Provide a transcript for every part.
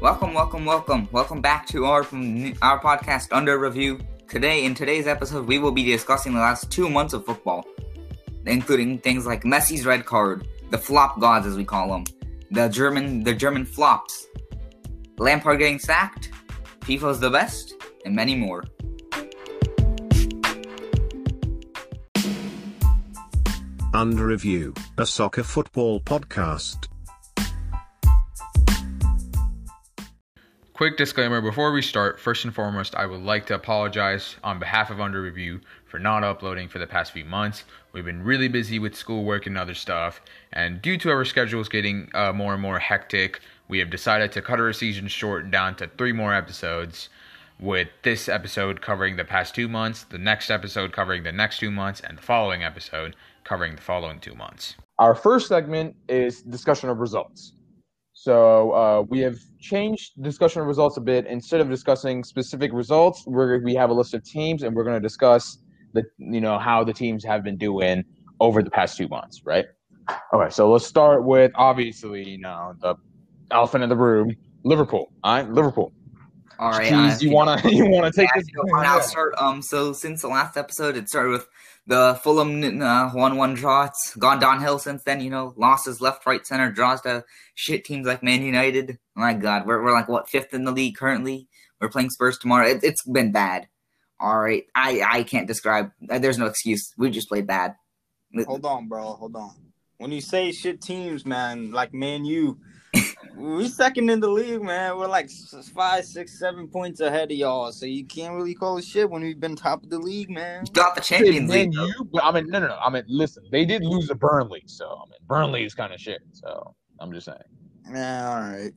Welcome, welcome, welcome, welcome back to our our podcast under review. Today, in today's episode, we will be discussing the last two months of football, including things like Messi's red card, the flop gods as we call them, the German the German flops, Lampard getting sacked, FIFA's the best, and many more. Under Review, a soccer football podcast. Quick disclaimer before we start, first and foremost, I would like to apologize on behalf of Under Review for not uploading for the past few months. We've been really busy with schoolwork and other stuff, and due to our schedules getting uh, more and more hectic, we have decided to cut our season short down to three more episodes. With this episode covering the past two months, the next episode covering the next two months, and the following episode covering the following two months. Our first segment is discussion of results. So uh, we have changed discussion of results a bit. Instead of discussing specific results, we're, we have a list of teams, and we're going to discuss the you know how the teams have been doing over the past two months, right? Okay, so let's start with obviously you know the elephant in the room, Liverpool. All right, Liverpool. All right, Jeez, you wanna you wanna take yeah, this? I'll start. Um, so since the last episode, it started with the Fulham uh, one-one draw. It's gone downhill since then. You know, losses left, right, center, draws to shit teams like Man United. my God, we're we're like what fifth in the league currently. We're playing Spurs tomorrow. It, it's been bad. All right, I I can't describe. There's no excuse. We just played bad. Hold on, bro. Hold on. When you say shit teams, man, like Man U, we second in the league, man. We're like five, six, seven points ahead of y'all. So you can't really call it shit when we've been top of the league, man. You got the Champions Man, League. you, but I mean, no, no, no. I mean, listen, they did lose to Burnley, so I mean, Burnley is kind of shit. So I'm just saying. Yeah, all right.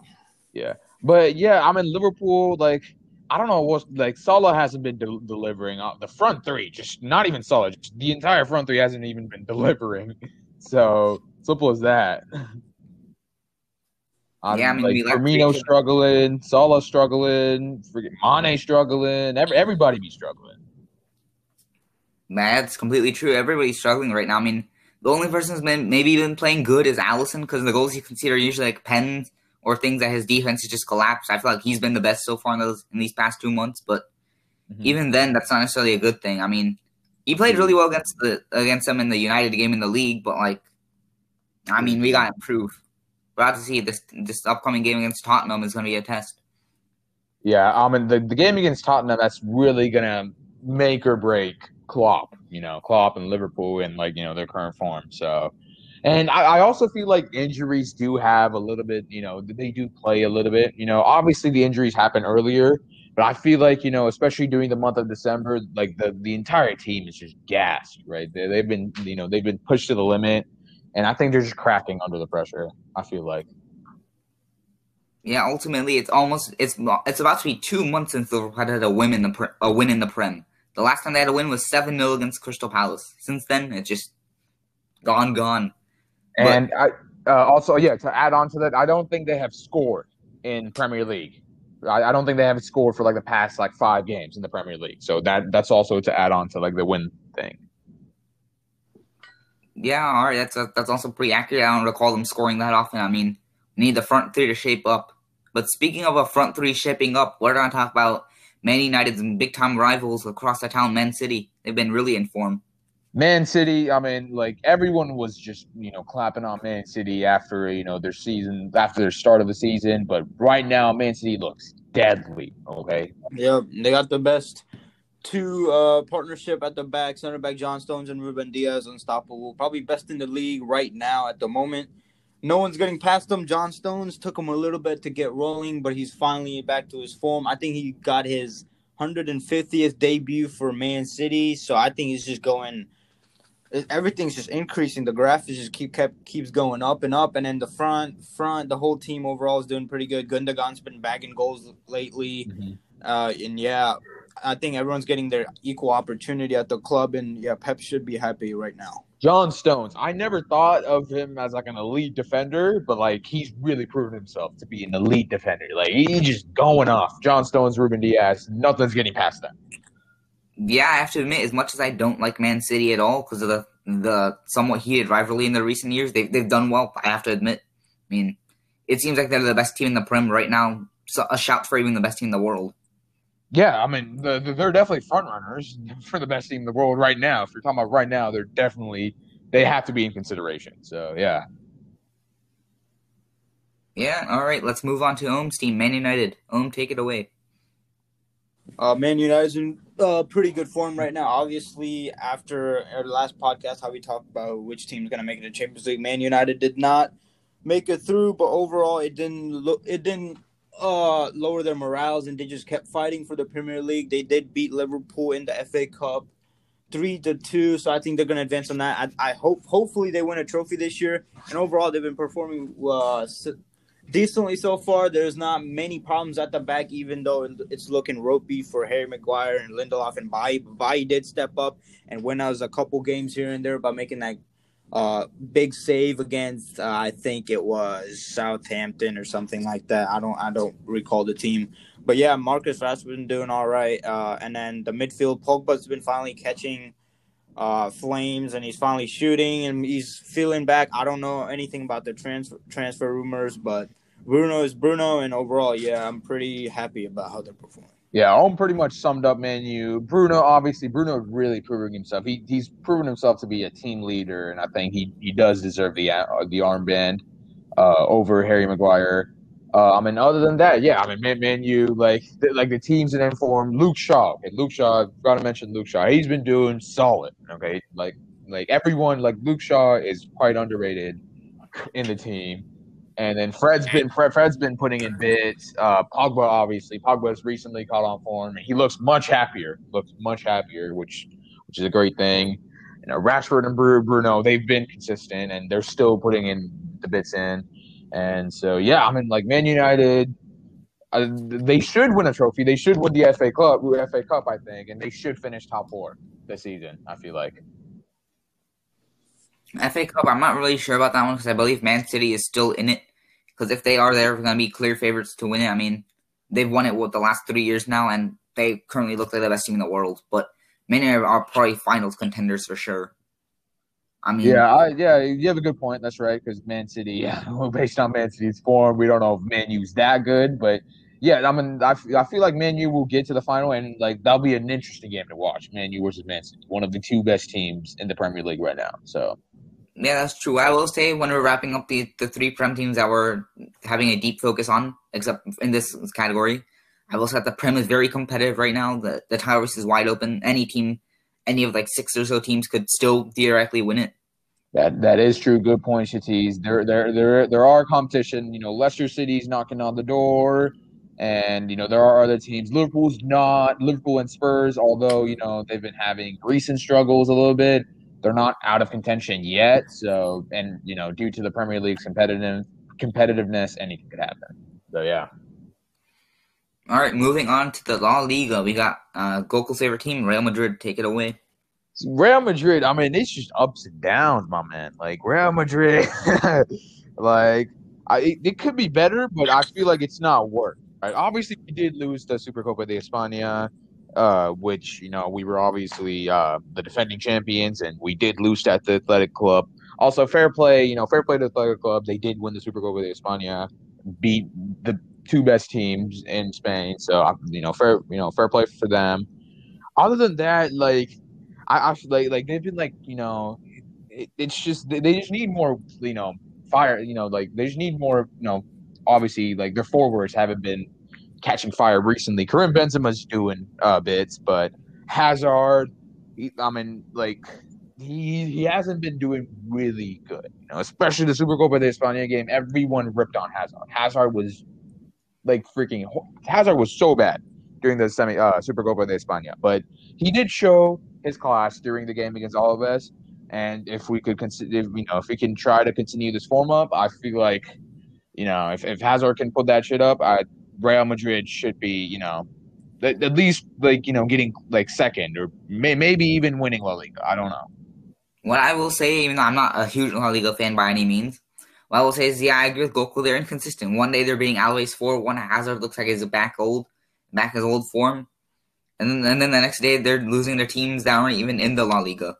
Yeah, but yeah, I mean Liverpool. Like I don't know what's like Salah hasn't been del- delivering. Uh, the front three, just not even Salah. Just the entire front three hasn't even been delivering. So simple as that. Um, Yeah, I mean, like we Firmino struggling, Salah struggling, freaking Mane struggling. Every, everybody be struggling. Man, that's completely true. Everybody's struggling right now. I mean, the only person who's been maybe been playing good is Alisson because the goals you concede are usually like pens or things that his defense has just collapsed. I feel like he's been the best so far in those in these past two months, but Mhm. even then, that's not necessarily a good thing. I mean, he played really well against the against them in the United game in the league, but like, I mean, we got to improve. We're to see this this upcoming game against Tottenham is going to be a test. Yeah, I mean the, the game against Tottenham that's really gonna make or break Klopp. You know, Klopp and Liverpool and like you know their current form. So, and I, I also feel like injuries do have a little bit. You know, they do play a little bit. You know, obviously the injuries happen earlier, but I feel like you know, especially during the month of December, like the the entire team is just gassed. Right, they, they've been you know they've been pushed to the limit, and I think they're just cracking under the pressure. I feel like. Yeah, ultimately, it's almost it's it's about to be two months since Liverpool had a win in the a win in the Prem. The last time they had a win was seven 0 against Crystal Palace. Since then, it's just gone, gone. But- And I uh, also, yeah, to add on to that, I don't think they have scored in Premier League. I, I don't think they have scored for like the past like five games in the Premier League. So that that's also to add on to like the win thing. Yeah, all right, that's that's also pretty accurate. I don't recall them scoring that often. I mean, we need the front three to shape up. But speaking of a front three shaping up, we're gonna talk about Man United's big time rivals across the town, Man City. They've been really in form. Man City, I mean, like everyone was just you know clapping on Man City after you know their season after their start of the season, but right now Man City looks deadly. Okay, Yep, they got the best two uh partnership at the back, center back John Stones and Ruben Dias, unstoppable. Probably best in the league right now at the moment. No one's getting past him. John Stones took him a little bit to get rolling, but he's finally back to his form. I think he got his 150th debut for Man City, so I think he's just going. Everything's just increasing. The graph is just keep kept keeps going up and up, and then the front front the whole team overall is doing pretty good. Gundogan's been bagging goals lately. Uh, and yeah, I think everyone's getting their equal opportunity at the club, and yeah, Pep should be happy right now. John Stones. I never thought of him as like an elite defender, but like he's really proven himself to be an elite defender. Like he's just going off. John Stones, Ruben Dias, nothing's getting past them. Yeah, I have to admit, as much as I don't like Man City at all because of the the somewhat heated rivalry in the recent years, they've they've done well. I have to admit. I mean, it seems like they're the best team in the Prem right now. So a shout for even the best team in the world. Yeah, I mean, the, the, they're definitely front runners for the best team in the world right now. If you're talking about right now, they're definitely they have to be in consideration. So yeah. Yeah. All right. Let's move on to Ohm's team, Man United. Ohm, take it away. Uh, Man United's in uh, pretty good form right now. Obviously, after our last podcast, how we talked about which team's going to make it to Champions League, Man United did not make it through, but overall, it didn't look it didn't uh lower their morales, and they just kept fighting for the Premier League. They did beat Liverpool in the FA Cup three to two, so I think they're going to advance on that. I, I, hope hopefully they win a trophy this year, and overall, they've been performing uh, decently so far. There's not many problems at the back, even though it's looking ropey for Harry Maguire and Lindelof and Bailly. Bailly did step up and win us a couple games here and there by making that uh, big save against uh, I think it was Southampton or something like that. I don't I don't recall the team, but yeah, Marcus Rashford's been doing all right, uh, and then the midfield Pogba's been finally catching uh, flames and he's finally shooting and he's feeling back. I don't know anything about the transfer transfer rumors, but Bruno is Bruno, and overall, yeah, I'm pretty happy about how they're performing. Yeah, Ohm pretty much summed up Manu. Bruno, obviously, Bruno really proving himself. He he's proven himself to be a team leader, and I think he he does deserve the uh, the armband uh, over Harry Maguire. Uh, I mean, other than that, yeah, I mean, Man, Manu, like like the teams in inform. Luke Shaw, okay, Luke Shaw, got to mention Luke Shaw. He's been doing solid. Okay, like like everyone, like Luke Shaw is quite underrated in the team. And then Fred's been Fred, Fred's been putting in bits. Uh, Pogba obviously Pogba's recently caught on form, he looks much happier. Looks much happier, which which is a great thing. You know, Rashford and Bruno they've been consistent, and they're still putting in the bits in. And so yeah, I mean like Man United, uh, they should win a trophy. They should win the FA Cup, FA Cup, I think, and they should finish top four this season. I feel like. FA Cup, I'm not really sure about that one because I believe Man City is still in it. Because if they are, they're going to be clear favorites to win it. I mean, they've won it with the last three years now, and they currently look like the best team in the world. But many are probably finals contenders for sure. I mean, yeah, I, yeah, you have a good point. That's right, because Man City, yeah, based on Man City's form, we don't know if Man U's that good, but yeah, I mean, I, I feel like Man U will get to the final, and like that'll be an interesting game to watch. Man U versus Man City, one of the two best teams in the Premier League right now. So yeah, that's true. I will say when we're wrapping up the, the three Prem teams that we're having a deep focus on, except in this category, I will say that the Prem is very competitive right now. The the title race is wide open. Any team, any of like six or so teams could still theoretically win it. That that is true. Good point, Shatiz. There there there there are competition. You know, Leicester City's knocking on the door, and you know there are other teams. Liverpool's not. Liverpool and Spurs, although you know they've been having recent struggles a little bit they're not out of contention yet. So, and you know, due to the Premier League's competitive competitiveness, anything could happen. So, yeah. All right, moving on to the La Liga, we got uh, Gokul's favorite team, Real Madrid. Take it away. Real Madrid. I mean, it's just ups and downs, my man. Like Real Madrid, like I, it, it, could be better, but I feel like it's not worth. Right? Obviously, we did lose the Supercopa de España uh, which you know we were obviously uh, the defending champions, and we did lose at the Athletic Club. Also, fair play, you know, fair play to the Athletic Club. They did win the Supercopa de España, beat the two best teams in Spain. So you know, fair, you know, fair play for them. Other than that, like I, I like like they've been like you know, it, it's just they just need more you know fire. You know, like they just need more you know. Obviously, like their forwards haven't been catching fire recently. Karim Benzema's doing uh, bits, but Hazard, he, I mean, like he he hasn't been doing really good. You know, especially the Supercopa de España game. Everyone ripped on Hazard. Hazard was like freaking. Hazard was so bad during the semi uh, Supercopa de España, but he did show his class during the game against all of us. And if we could consider, you know, if we can try to continue this form up, I feel like, you know, if, if Hazard can put that shit up, I Real Madrid should be, you know, at, at least like you know getting like second or may, maybe even winning La Liga. I don't know. What I will say, even though I'm not a huge La Liga fan by any means, what I will say is, yeah, I agree with Goku. They're inconsistent. One day they're being Always four, one Hazard looks like he's back old, back his old form, and then and then the next day they're losing their teams that aren't even in the La Liga.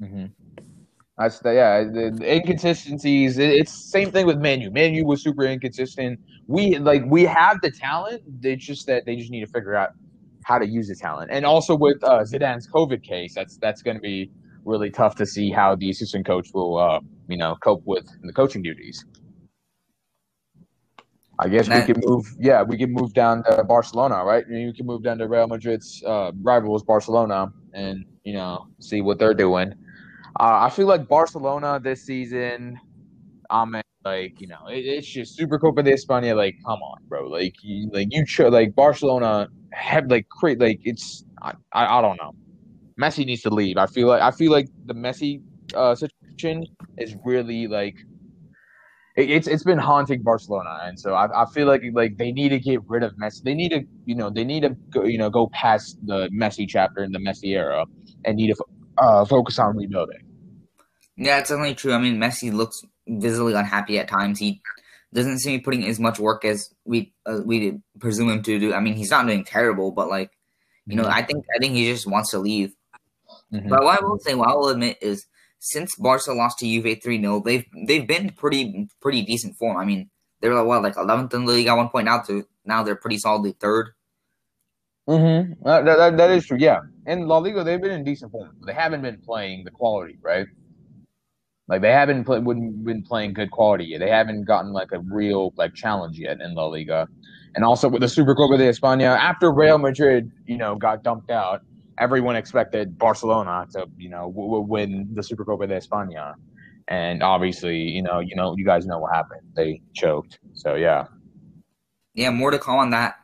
Mm-hmm. That's the, yeah, the, the inconsistencies. It, it's same thing with Manu. Manu was super inconsistent. We like we have the talent. It's just that they just need to figure out how to use the talent. And also with uh, Zidane's COVID case, that's that's going to be really tough to see how the assistant coach will uh, you know cope with the coaching duties. I guess That- we can move. Yeah, we can move down to Barcelona, right? You can move down to Real Madrid's uh, rivals, Barcelona, and you know see what they're doing. Uh, I feel like Barcelona this season. I mean, like you know, it, it's just Super Copa de España. Like, come on, bro. Like, you, like you cho- like Barcelona have like create like it's. I, I I don't know. Messi needs to leave. I feel like I feel like the Messi uh, situation is really like it, it's it's been haunting Barcelona, and so I, I feel like like they need to get rid of Messi. They need to you know they need to go, you know go past the Messi chapter in the Messi era, and need to uh, focus on rebuilding. Yeah, it's definitely true. I mean, Messi looks visibly unhappy at times. He doesn't seem to be putting as much work as we uh, we presume him to do. I mean, he's not doing terrible, but like you know, I think I think he just wants to leave. Mhm. But what I will say, what I will admit is, since Barca lost to Juve three 0 they've they've been pretty pretty decent form. I mean, they were like what like eleventh in the league at one point. Now to now they're pretty solidly third. Mm-hmm. Uh, that, that, that is true. Yeah, in La Liga they've been in decent form. They haven't been playing the quality, right? Like they haven't play, wouldn't been playing good quality yet. They haven't gotten like a real like challenge yet in La Liga, and also with the Super Copa de España after Real Madrid, you know, got dumped out. Everyone expected Barcelona to, you know, w- w- win the Super Copa de España, and obviously, you know, you know, you guys know what happened. They choked. So yeah. Yeah, more to call on that.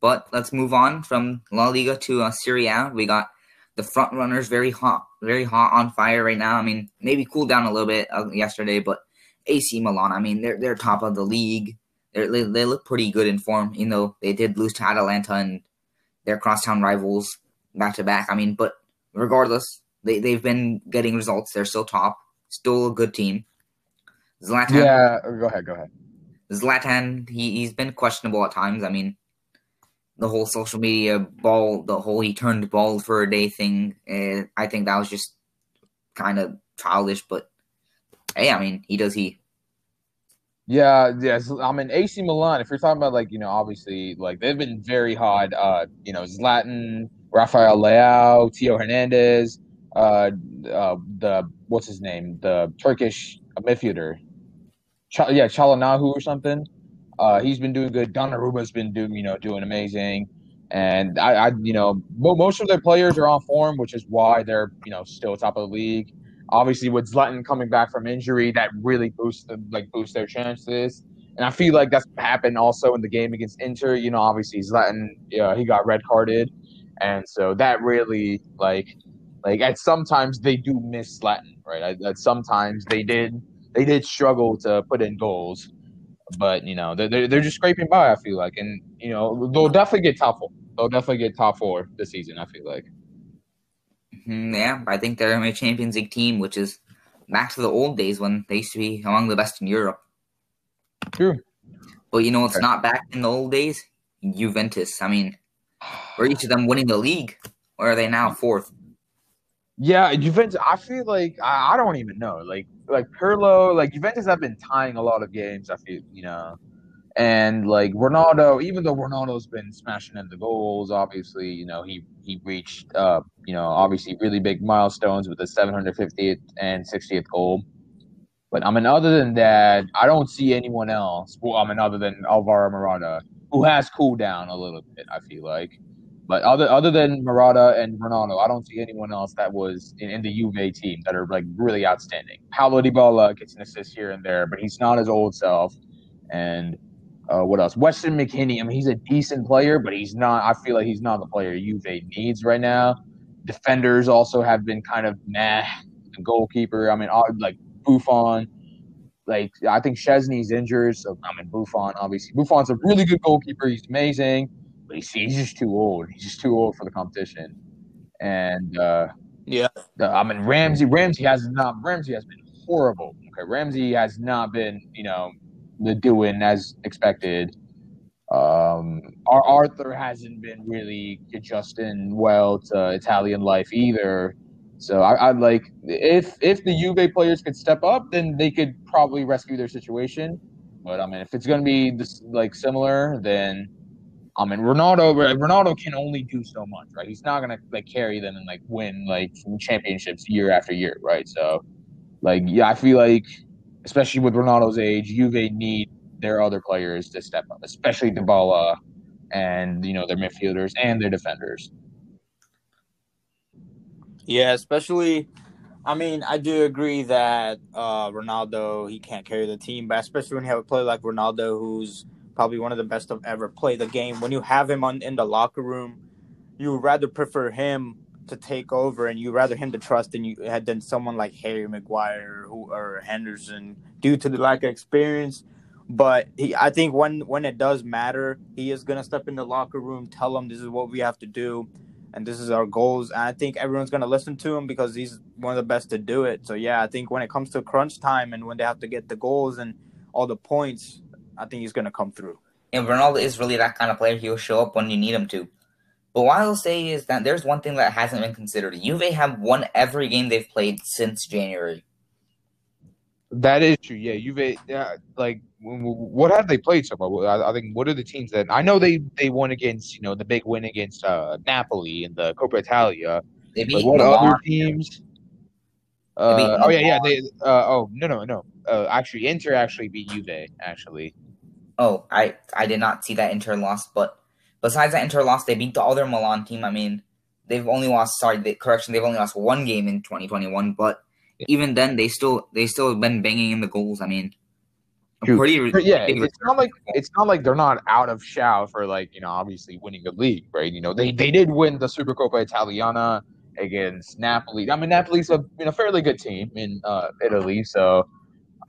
But let's move on from La Liga to uh, Serie A. We got the front runners very hot, very hot on fire right now. I mean, maybe cooled down a little bit uh, yesterday, but AC Milan. I mean, they're they're top of the league. They're, they they look pretty good in form, you know. they did lose to Atalanta and their crosstown rivals back to back. I mean, but regardless, they they've been getting results. They're still top, still a good team. Zlatan, Yeah. Go ahead. Go ahead. Zlatan, he he's been questionable at times. I mean, the whole social media ball, the whole he turned bald for a day thing. Uh, I think that was just kind of childish. But hey, I mean, he does he. Yeah, yes. I mean, AC Milan. If you're talking about like you know, obviously like they've been very hot. Uh, you know, Zlatan, Rafael Leao, Theo Hernandez, uh, uh, the what's his name, the Turkish midfielder, Ch- yeah, Chalanahu or something. Uh, he's been doing good. Donnarumma's been doing you know doing amazing, and I, I you know mo- most of their players are on form, which is why they're you know still top of the league. Obviously, with Zlatan coming back from injury, that really boosts the, like boosts their chances. And I feel like that's happened also in the game against Inter. You know, obviously Zlatan, yeah, he got red carded, and so that really like like at sometimes they do miss Zlatan, right? At, at sometimes they did they did struggle to put in goals, but you know they're they're, just scraping by. I feel like, and you know they'll definitely get top four. They'll definitely get top four this season. I feel like. Mm, Yeah, I think they're a Champions League team, which is back to the old days when they used to be among the best in Europe. True. But you know, it's Okay. not back in the old days. Juventus. I mean, were each of them winning the league, or are they now fourth? Yeah, Juventus. I feel like I, I don't even know. Like like Pirlo, like Juventus have been tying a lot of games. I feel you know, and like Ronaldo, even though Ronaldo's been smashing in the goals, obviously you know he he reached uh you know obviously really big milestones with the 750th and 60th goal. But I mean, other than that, I don't see anyone else. Well, I mean, other than Alvaro Morata, who has cooled down a little bit. I feel like. But other other than Morata and Ronaldo, I don't see anyone else that was in, in the Juve team that are like really outstanding. Paulo Dybala gets an assist here and there, but he's not his old self. And uh, what else? Weston McKennie. I mean, he's a decent player, but he's not. I feel like he's not the player Juve needs right now. Defenders also have been kind of meh. The goalkeeper. I mean, like Buffon. Like I think Szczesny's injured, so I mean Buffon. Obviously, Buffon's a really good goalkeeper. He's amazing but he's, he's just too old. He's just too old for the competition. And uh, Yeah. the, I mean Ramsey. Ramsey has not. Ramsey has been horrible. Okay, Ramsey has not been you know the doing as expected. Um, Ar- Arthur hasn't been really adjusting well to Italian life either. So I, I'd like if if the Juve players could step up, then they could probably rescue their situation. But I mean, if it's going to be this like similar, then I mean, Ronaldo Ronaldo can only do so much, right? He's not to like carry them and like win like championships year after year, right? So, like, yeah, I feel like especially with Ronaldo's age, Juve need their other players to step up, especially Dybala and you know their midfielders and their defenders. Yeah, especially. I mean, I do agree that uh, Ronaldo he can't carry the team, but especially when you have a player like Ronaldo, who's probably one of the best to ever play the game. When you have him on in the locker room, you would rather prefer him to take over, and you rather him to trust than you had than someone like Harry Maguire who, or Henderson due to the lack of experience. But he, I think when when it does matter, he is gonna step in the locker room, tell them this is what we have to do and this is our goals. And I think everyone's to listen to him because he's one of the best to do it. So yeah, I think when it comes to crunch time and when they have to get the goals and all the points, I think he's going to come through. And Ronaldo is really that kind of player. He'll show up when you need him to. But what I'll say is that there's one thing that hasn't been considered. Juve have won every game they've played since January. That is true. Yeah, Juve. Yeah, like what have they played so far? I, I, think what are the teams that I know they they won against? You know, the big win against uh, Napoli in the Coppa Italia. They beat what Milan. other teams? Uh, oh yeah, yeah. They. Uh, oh no, no, no. Uh, actually, Inter actually beat Juve. Actually. Oh, I I did not see that Inter loss, but besides that Inter loss, they beat the other Milan team. I mean, they've only lost. Sorry, the correction. They've only lost one game in 2021, but even then they still they still have been banging in the goals. I mean, pretty yeah. It's not like it's not like they're not out of shout for like you know obviously winning the league, right? You know they they did win the Supercoppa Italiana against Napoli. I mean Napoli's a you know fairly good team in uh, Italy, so.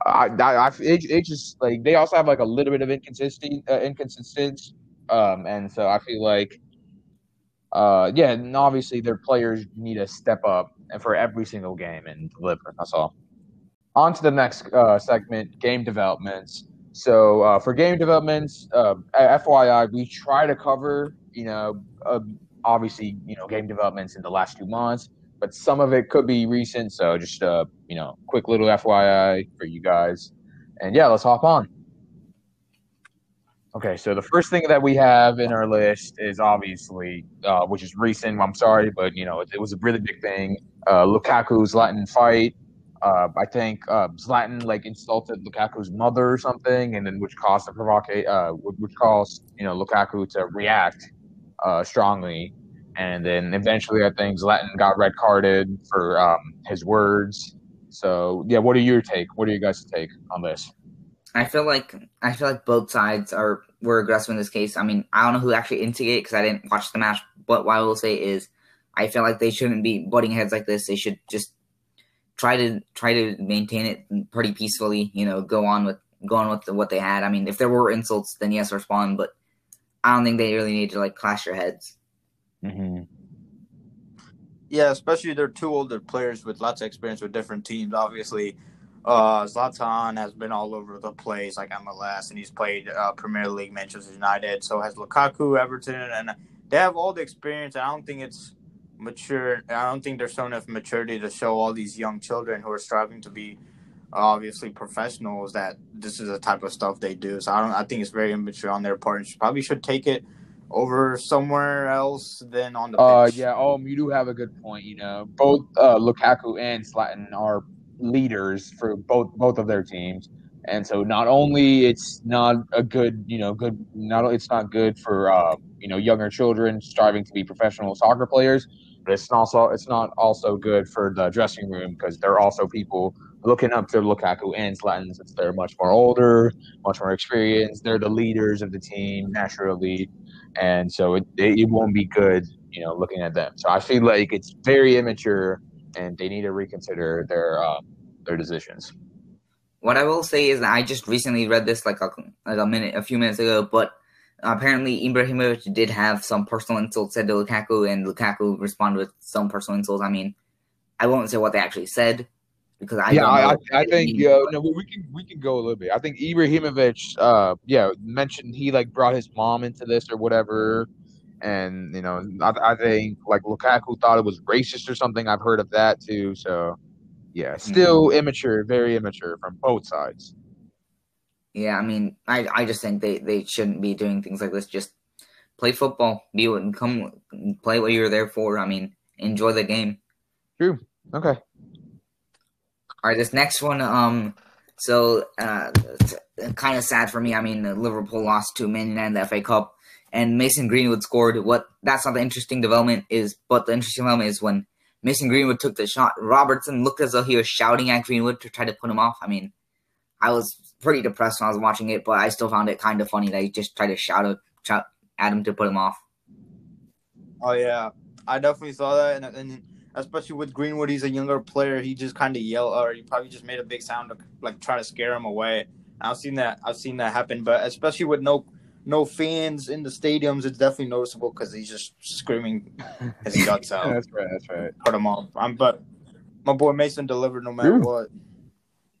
I, I, it, it just like they also have like a little bit of uh, inconsistency, um, and so I feel like uh, yeah, and obviously their players need to step up for every single game and deliver. That's all. On to the next uh, segment, game developments. So uh, for game developments, uh, FYI, we try to cover, you know, uh, obviously, you know, game developments in the last two months, but some of it could be recent. So just, uh, you know, quick little FYI for you guys. And yeah, let's hop on. Okay, so the first thing that we have in our list is obviously, uh, which is recent. I'm sorry, but you know it, it was a really big thing. Uh, Lukaku's Zlatan fight. Uh, I think uh, Zlatan like insulted Lukaku's mother or something, and then which caused the provocate, uh, which caused you know Lukaku to react uh, strongly, and then eventually I think Zlatan got red carded for um, his words. So yeah, what are your take? What are you guys' take on this? I feel like I feel like both sides are were aggressive in this case. I mean, I don't know who actually instigated because I didn't watch the match. But what I will say is, I feel like they shouldn't be butting heads like this. They should just try to try to maintain it pretty peacefully. You know, go on with go on with the, what they had. I mean, if there were insults, then yes, respond. But I don't think they really need to like clash your heads. Mm-hmm. Yeah, especially they're two older players with lots of experience with different teams. Obviously, uh, Zlatan has been all over the place, like MLS, and he's played uh, Premier League, Manchester United. So has Lukaku, Everton, and they have all the experience. I don't think it's mature. I don't think there's enough maturity to show all these young children who are striving to be obviously professionals that this is the type of stuff they do. So I don't. I think it's very immature on their part. And probably should take it over somewhere else than on the uh, pitch. Yeah. Oh, you do have a good point. You know, both uh, Lukaku and Zlatan are leaders for both both of their teams. And so not only it's not a good, you know, good not it's not good for uh, you know younger children striving to be professional soccer players, but it's also it's not also good for the dressing room because there are also people looking up to Lukaku and Zlatan since they're much more older, much more experienced. They're the leaders of the team naturally, and so it, it won't be good, you know, looking at them. So I feel like it's very immature and they need to reconsider their uh, their decisions. What I will say is I just recently read this like a, like a minute, a few minutes ago, but apparently Ibrahimovic did have some personal insults said to Lukaku, and Lukaku responded with some personal insults. I mean, I won't say what they actually said because I yeah, I, I, think yeah, no, we can we can go a little bit. I think Ibrahimovic, uh, yeah, mentioned he like brought his mom into this or whatever, and you know, I, I think like Lukaku thought it was racist or something. I've heard of that too. So, yeah, still immature, very immature from both sides. Yeah, I mean, I, I just think they, they shouldn't be doing things like this. Just play football, be what come play what you're there for. I mean, enjoy the game. True. Okay. All right, this next one, um, so uh, kind of sad for me. I mean, Liverpool lost to Man United in the FA Cup, and Mason Greenwood scored. What that's not the interesting development is, but the interesting development is when Mason Greenwood took the shot. Robertson looked as though he was shouting at Greenwood to try to put him off. I mean, I was pretty depressed when I was watching it, but I still found it kind of funny that he just tried to shout, out, shout at him to put him off. Oh yeah, I definitely saw that, and, and especially with Greenwood, he's a younger player. He just kind of yelled, or he probably just made a big sound to like try to scare him away. I've seen that. I've seen that happen, but especially with no no fans in the stadiums, it's definitely noticeable because he's just screaming his guts out. that's right. That's right. Put him off. I'm, but my boy Mason delivered no matter True. what.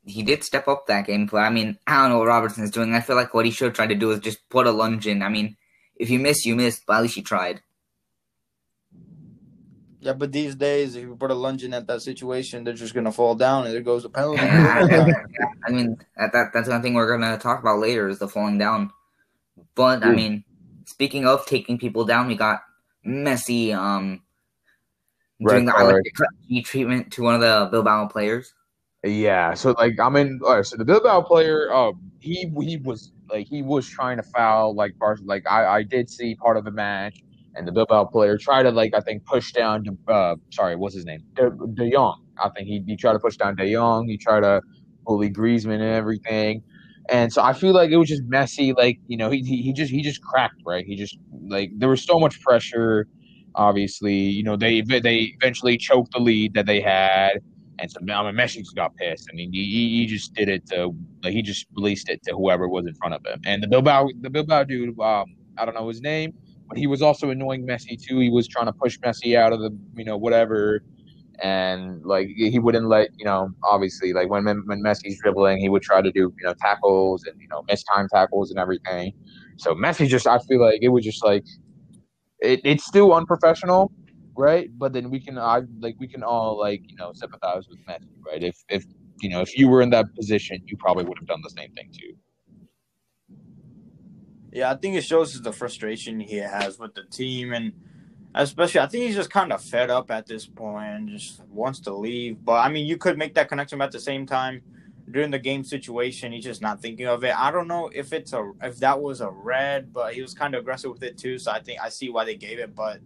He did step up that game, but I mean, I don't know what Robertson is doing. I feel like what he should have tried to do is just put a lunge in. I mean, if you miss, you miss, but at least he tried. Yeah, but these days, if you put a lunge in at that situation, they're just gonna fall down, and there goes a penalty. Yeah, I mean, that, that that's one thing we're gonna talk about later is the falling down. But I mean, speaking of taking people down, we got Messi um doing Red the card. electric treatment to one of the Bilbao players. Yeah, so like I'm in. All right, so the Bilbao player, um, he he was like he was trying to foul like Bar- like I I did see part of the match, and the Bilbao player tried to like I think push down. De, uh, sorry, what's his name? De, De Jong. I think he he tried to push down De Jong. He tried to bully Griezmann and everything. And so I feel like it was just messy. Like you know, he, he he just he just cracked right. He just like there was so much pressure. Obviously, you know they they eventually choked the lead that they had. And so now Messi just got pissed. I mean, he, he he just did it to like he just released it to whoever was in front of him. And the Bilbao the Bilbao dude, um, I don't know his name, but he was also annoying Messi too. He was trying to push Messi out of the you know whatever, and like he wouldn't let you know obviously like when when Messi's dribbling, he would try to do you know tackles and you know miss time tackles and everything. So Messi just I feel like it was just like it, it's still unprofessional right? But then we can, I like, we can all like, you know, sympathize with Messi, right? If if you know, if you were in that position, you probably would have done the same thing too. Yeah, I think it shows the frustration he has with the team, and especially I think he's just kind of fed up at this point and just wants to leave. But I mean, you could make that connection at the same time during the game situation. He's just not thinking of it. I don't know if it's a if that was a red, but he was kind of aggressive with it too. So I think I see why they gave it, but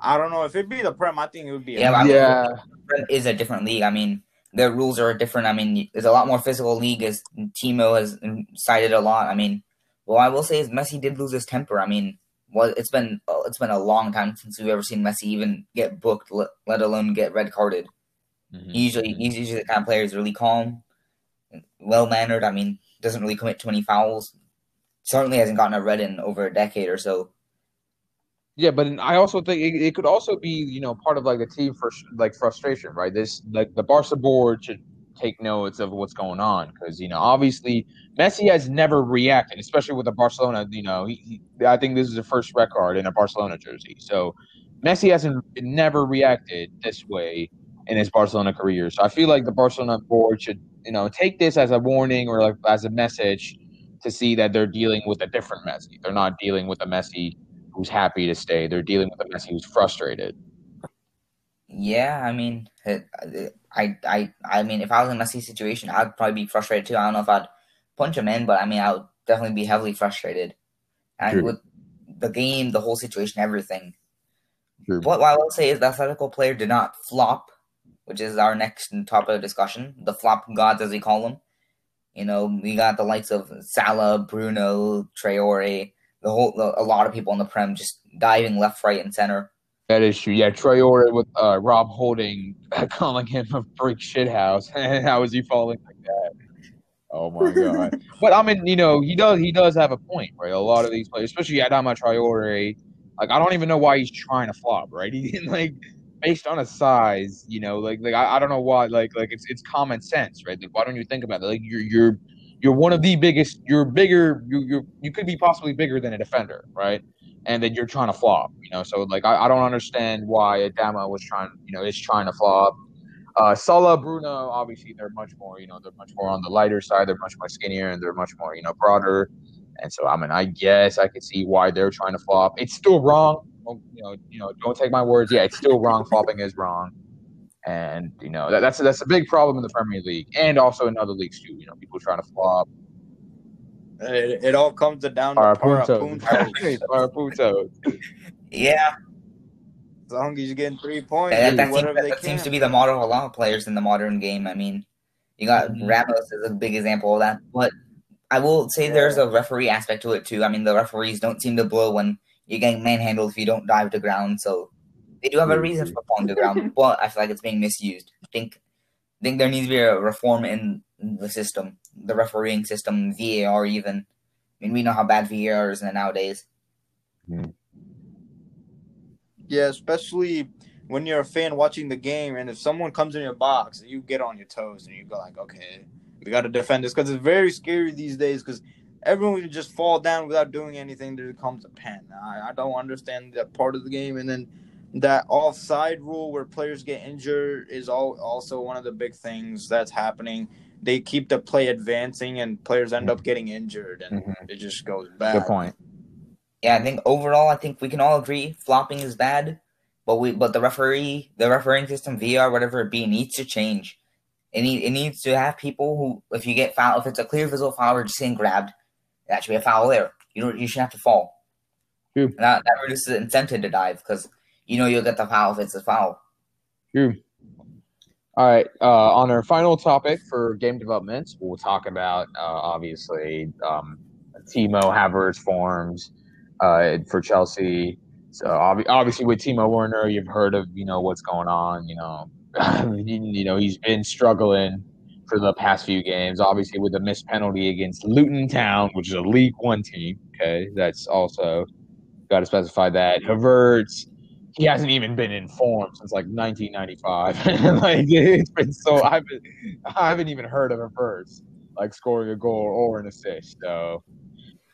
I don't know if it'd be the prem. I think it would be. a Yeah, but I mean, Yeah. Prem is a different league. I mean, the rules are different. I mean, there's a lot more physical league, as Timo has cited a lot. I mean, well, I will say is Messi did lose his temper. I mean, well, it's been it's been a long time since we've ever seen Messi even get booked, let, let alone get red carded. Mm-hmm. He usually he's usually the kind of player who's really calm, well mannered. I mean, doesn't really commit too many fouls. Certainly hasn't gotten a red in over a decade or so. Yeah, but I also think it, it could also be, you know, part of like the team for like frustration, right? This like the Barca board should take notes of what's going on because you know obviously Messi has never reacted, especially with the Barcelona. You know, he, he, I think this is the first record in a Barcelona jersey, so Messi hasn't never reacted this way in his Barcelona career. So I feel like the Barcelona board should, you know, take this as a warning or like as a message to see that they're dealing with a different Messi. They're not dealing with a Messi who's happy to stay. They're dealing with a Messi who's frustrated. Yeah, I mean, it, I, I, I mean, if I was in a Messi situation, I'd probably be frustrated too. I don't know if I'd punch him in, but I mean, I would definitely be heavily frustrated. And True. with the game, the whole situation, everything. True. What I will say is the athletic player did not flop, which is our next topic of discussion. The flop gods, as we call them. You know, we got the likes of Salah, Bruno, Traore, the whole, a lot of people in the Prem just diving left, right, and center. That is true. Yeah, Troy Traore with uh, Rob Holding calling him a freak shithouse. How is he falling like that? Oh my god! but I mean, you know, he does he does have a point, right? A lot of these players, especially Adama Traore, like I don't even know why he's trying to flop, right? He like based on his size, you know, like like I, I don't know why, like like it's it's common sense, right? Like why don't you think about it? Like you're you're you're one of the biggest, you're bigger, you you you could be possibly bigger than a defender, right? and then you're trying to flop. You know, so like I, I don't understand why Adama was trying, you know, is trying to flop. Uh, Salah, Bruno, obviously they're much more, you know, they're much more on the lighter side. They're much more skinnier and they're much more, you know, broader. And so I mean, I guess I could see why they're trying to flop. It's still wrong. Don't, You know, you know, don't take my words. Yeah, it's still wrong. Flopping is wrong. And you know that, that's that's a big problem in the Premier League and also in other leagues too. You know, people trying to flop. It, it all comes down to Our para puntos. puntos. Our puntos. Yeah, As long as you're getting three points, that, do that, seems, whatever they that seems to be the model of a lot of players in the modern game. I mean, you got Mhm. Ramos is a big example of that. But I will say there's a referee aspect to it too. I mean, the referees don't seem to blow when you're getting manhandled if you don't dive to ground. So they do have a reason for falling to ground, but I feel like it's being misused. I think I think there needs to be a reform in the system, the refereeing system, VAR even. I mean, we know how bad VAR is nowadays. Hmm. Yeah, especially when you're a fan watching the game, and if someone comes in your box, you get on your toes and you go like, okay, we got to defend this because it's very scary these days because everyone can just fall down without doing anything. There comes a pen. I, I don't understand that part of the game, and then that offside rule where players get injured is all also one of the big things that's happening. They keep the play advancing, and players end up getting injured, and Mhm. it just goes bad. Good point. Yeah, I think overall, I think we can all agree flopping is bad, but we but the referee, the refereeing system, VR, whatever it be, needs to change. It need, it needs to have people who, if you get foul, if it's a clear visual foul or just getting grabbed, that should be a foul there. You don't, you shouldn't have to fall. That, that reduces the incentive to dive because you know you'll get the foul if it's a foul. True. All right. Uh, on our final topic for game development, we'll talk about uh, obviously um, Timo Havertz forms uh, for Chelsea. So ob- obviously with Timo Werner, you've heard of you know what's going on. You know, you, know he's been struggling for the past few games. Obviously with the missed penalty against Luton Town, which is a League One team. Okay, that's also got to specify that Havertz he hasn't even been in form since like 1995. like it's been so I haven't I haven't even heard of Havertz like scoring a goal or an assist. So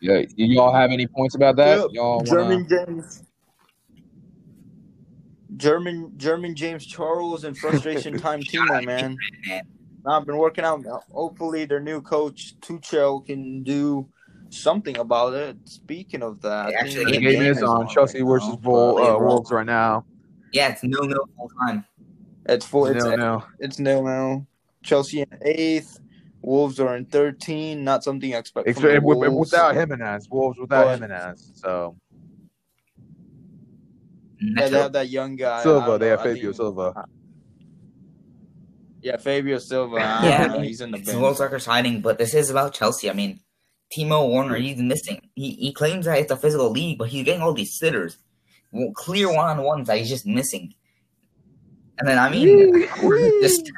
yeah, y'all have any points about that? Yep. Y'all wanna, German James. German German James Charles and frustration time Timo man. Man, I've been working out. Hopefully, their new coach Tuchel can do something about it. Speaking of that, They I actually the get the game is on Chelsea right versus now, Vol, but uh, overall, Wolves right now. yeah, it's no no full time. It's full. It's no, no. it's nil now. Chelsea in eighth. Wolves are in thirteen. Not something I expect It's, from the it- with- Wolves. without Jimenez, Wolves without But- Jimenez. So Yeah, they have that young guy. I Silva, they know, have Fabio think- Silva. Yeah, Fabio Silva. Yeah, don't know, he's in the It's bench. World Soccer signing, but this is about Chelsea. I mean, Timo Werner, he's missing. He he claims that it's a physical league, but he's getting all these sitters, Well, clear one on ones that he's just missing. And then I mean, just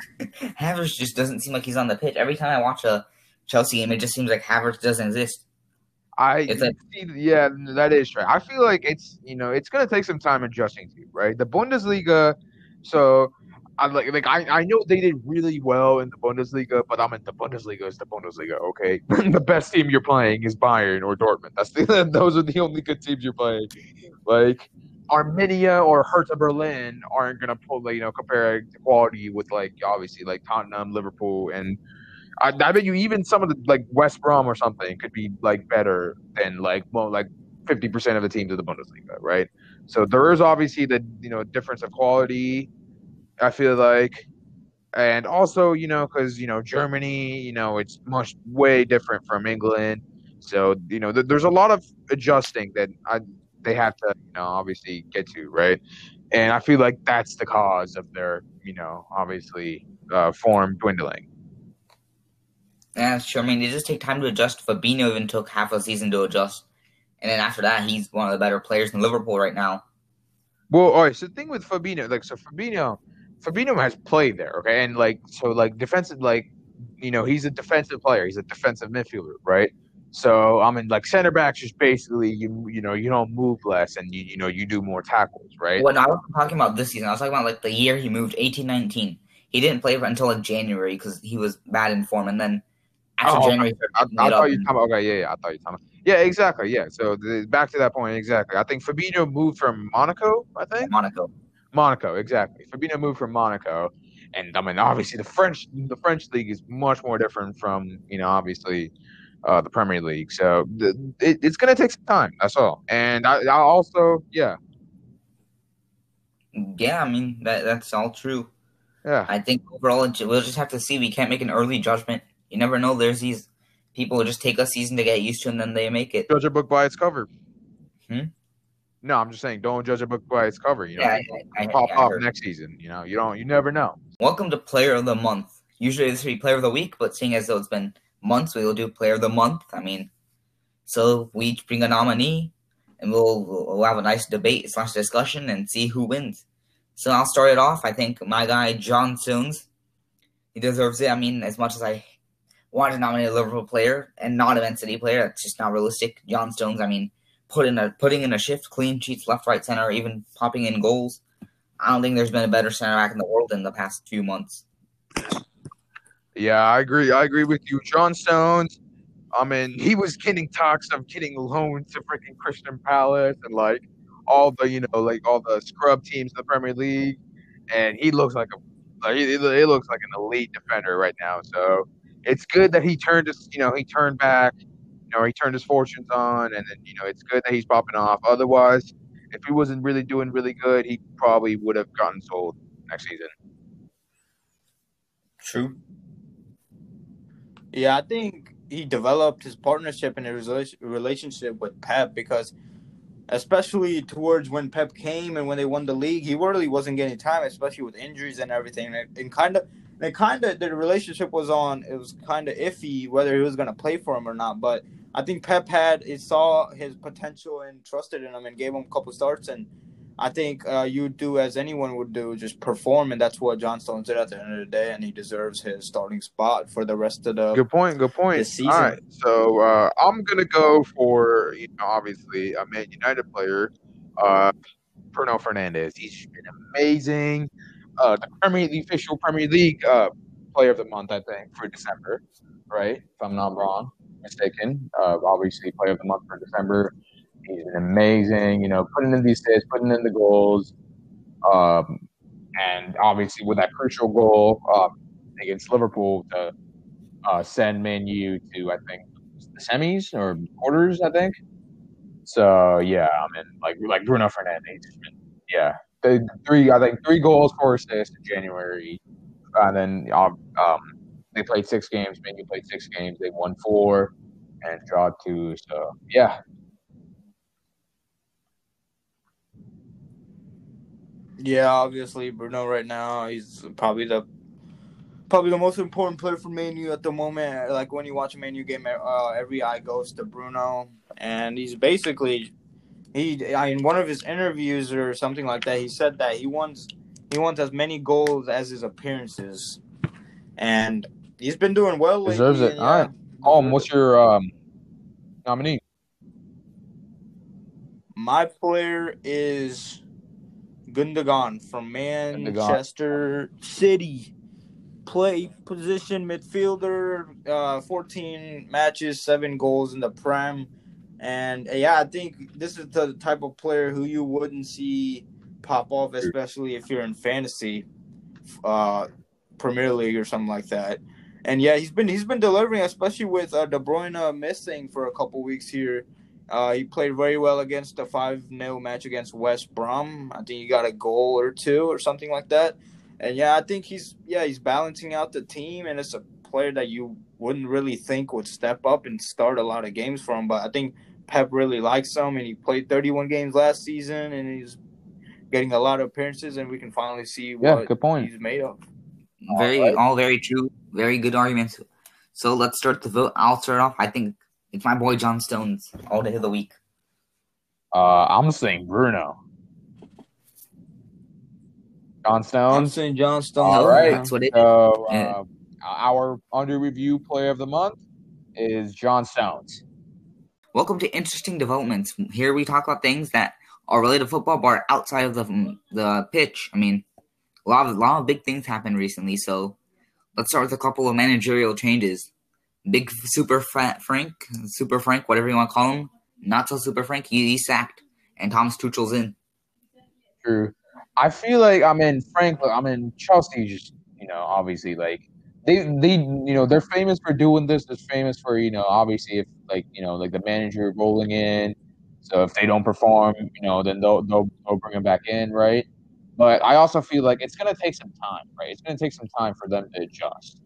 Havertz just doesn't seem like he's on the pitch. Every time I watch a Chelsea game, it just seems like Havertz doesn't exist. I It's like- yeah, that is true. I feel like it's you know it's gonna take some time adjusting to right the Bundesliga. So I like like I, I know they did really well in the Bundesliga, but I'm in the Bundesliga is the Bundesliga. Okay, the best team you're playing is Bayern or Dortmund. That's the, those are the only good teams you're playing. Like Arminia or Hertha Berlin aren't gonna pull you know compare quality with like obviously like Tottenham, Liverpool, and I, I bet you even some of the like West Brom or something could be like better than like well like fifty percent of the teams of the Bundesliga, right? So there is obviously the you know difference of quality. I feel like, and also you know because you know Germany, you know it's much way different from England. So you know th- there's a lot of adjusting that I they have to you know obviously get to right, and I feel like that's the cause of their you know obviously uh, form dwindling. Yeah, sure. I mean, they just take time to adjust. Fabinho even took half a season to adjust, and then after that, he's one of the better players in Liverpool right now. Well, all right. So the thing with Fabinho, like, so Fabinho, Fabinho has played there, okay, and like, so like defensive, like, you know, he's a defensive player. He's a defensive midfielder, right? So I mean, like center backs, just basically you you know you don't move less and you you know you do more tackles, right? When I wasn't talking about this season, I was talking about like the year he moved, eighteen nineteen. He didn't play until like January because he was bad in form, and then after Oh, January, I, he I thought you and- talking about okay, yeah, yeah. I thought you talking about Yeah, exactly. Yeah. So the, back to that point, exactly. I think Fabinho moved from Monaco. I think Monaco. Monaco, exactly. Fabinho moved from Monaco, and I mean, obviously the French the French league is much more different from you know obviously uh, the Premier League. So the, it, it's going to take some time. That's all. And I, I also, yeah, Yeah, I mean that that's all true. yeah, I think overall we'll just have to see. We can't make an early judgment. You never know. There's these people who just take a season to get used to, and then they make it. judge a book by its cover. Hmm? No, I'm just saying, don't judge a book by its cover. You know, Yeah, I, I, pop I off next season. You know, you don't, you never know. Welcome to Player of the Month. Usually this would be Player of the Week, but seeing as though it's been months, we will do Player of the Month. I mean, so we each bring a nominee, and we'll, we'll have a nice debate slash discussion and see who wins. So I'll start it off. I think my guy John Stones, he deserves it. I mean, as much as I want to nominate a Liverpool player and not a Man City player, that's just not realistic. John Stones, I mean, put in a putting in a shift, clean sheets, left, right, center, even popping in goals. I don't think there's been a better center back in the world in the past few months. Yeah, I agree. I agree with you. John Stones. I mean, he was getting talks of getting loaned to freaking Crystal Palace and like all the you know like all the scrub teams in the Premier League, and he looks like a like, he, he looks like an elite defender right now. So it's good that he turned his you know he turned back, know he turned his fortunes on, and then you know it's good that he's popping off. Otherwise, if he wasn't really doing really good, he probably would have gotten sold next season. True. Yeah, I think he developed his partnership and his relationship with Pep because, especially towards when Pep came and when they won the league, he really wasn't getting time, especially with injuries and everything. And, kind of, and kind of, the relationship was on. It was kind of iffy whether he was going to play for him or not. But I think Pep had it saw his potential and trusted in him and gave him a couple starts and. I think uh, you do as anyone would do, just perform, and that's what John Stones did at the end of the day, and he deserves his starting spot for the rest of the. Good point. Good point. season. All right. So uh, I'm gonna go for you know obviously a Man United player, uh, Bruno Fernandes. He's been amazing. Uh, the Premier, the official Premier League uh, Player of the Month, I think, for December, right? If I'm not wrong, mistaken. Uh, obviously, Player of the Month for December. He's been amazing. You know, putting in these assists, putting in the goals, um, and obviously with that crucial goal um, against Liverpool to uh, send Man U to I think the semis or quarters. I think. So yeah, I mean like like Bruno Fernandes. Yeah, the three I think three goals, four assists in January, and then um, um they played six games. Man U played six games. They won four and draw two. So yeah, Yeah, obviously Bruno right now he's probably the probably the most important player for Man U at the moment. Like when you watch a Man U game, uh, every eye goes to Bruno, and he's basically he. I, in one of his interviews or something like that, he said that he wants he wants as many goals as his appearances, and he's been doing well. Lately, Deserves it. and All right. um, what's your um nominee? My player is Gundogan from Manchester City. Play position midfielder, uh, 14 matches, seven goals in the Prem. And uh, yeah, I think this is the type of player who you wouldn't see pop off, especially if you're in fantasy, uh, Premier League or something like that. And yeah, he's been he's been delivering, especially with uh, De Bruyne missing for a couple weeks here. Uh, he played very well against the 5 0 match against West Brom. I think he got a goal or two or something like that. And yeah, I think he's yeah he's balancing out the team, and it's a player that you wouldn't really think would step up and start a lot of games for him. But I think Pep really likes him, and he played 31 games last season, and he's getting a lot of appearances, and we can finally see Yeah, what good point. he's made of. Very, Alright. all very true. Very good arguments. So let's start the vote. I'll start off. I think it's my boy John Stones all day of the week. Uh, I'm saying Bruno. John I'm Stones. saying John Stones. All right. That's what it is. So Yeah. uh, our under review player of the month is John Stones. Welcome to interesting developments. Here we talk about things that are related to football, but are outside of the the pitch. I mean, a lot of a lot of big things happened recently. So let's start with a couple of managerial changes. Big Super Fra- Frank, Super Frank, whatever you want to call him, not so Super Frank, he, he's sacked, and Thomas Tuchel's in. True. I feel like I'm in Frank. I'm in Chelsea. Just you know, obviously, like they they you know they're famous for doing this. They're famous for you know obviously if like you know like the manager rolling in. So if they don't perform, you know, then they'll they'll, they'll bring them back in, right? But I also feel like it's gonna take some time, right? It's gonna take some time for them to adjust,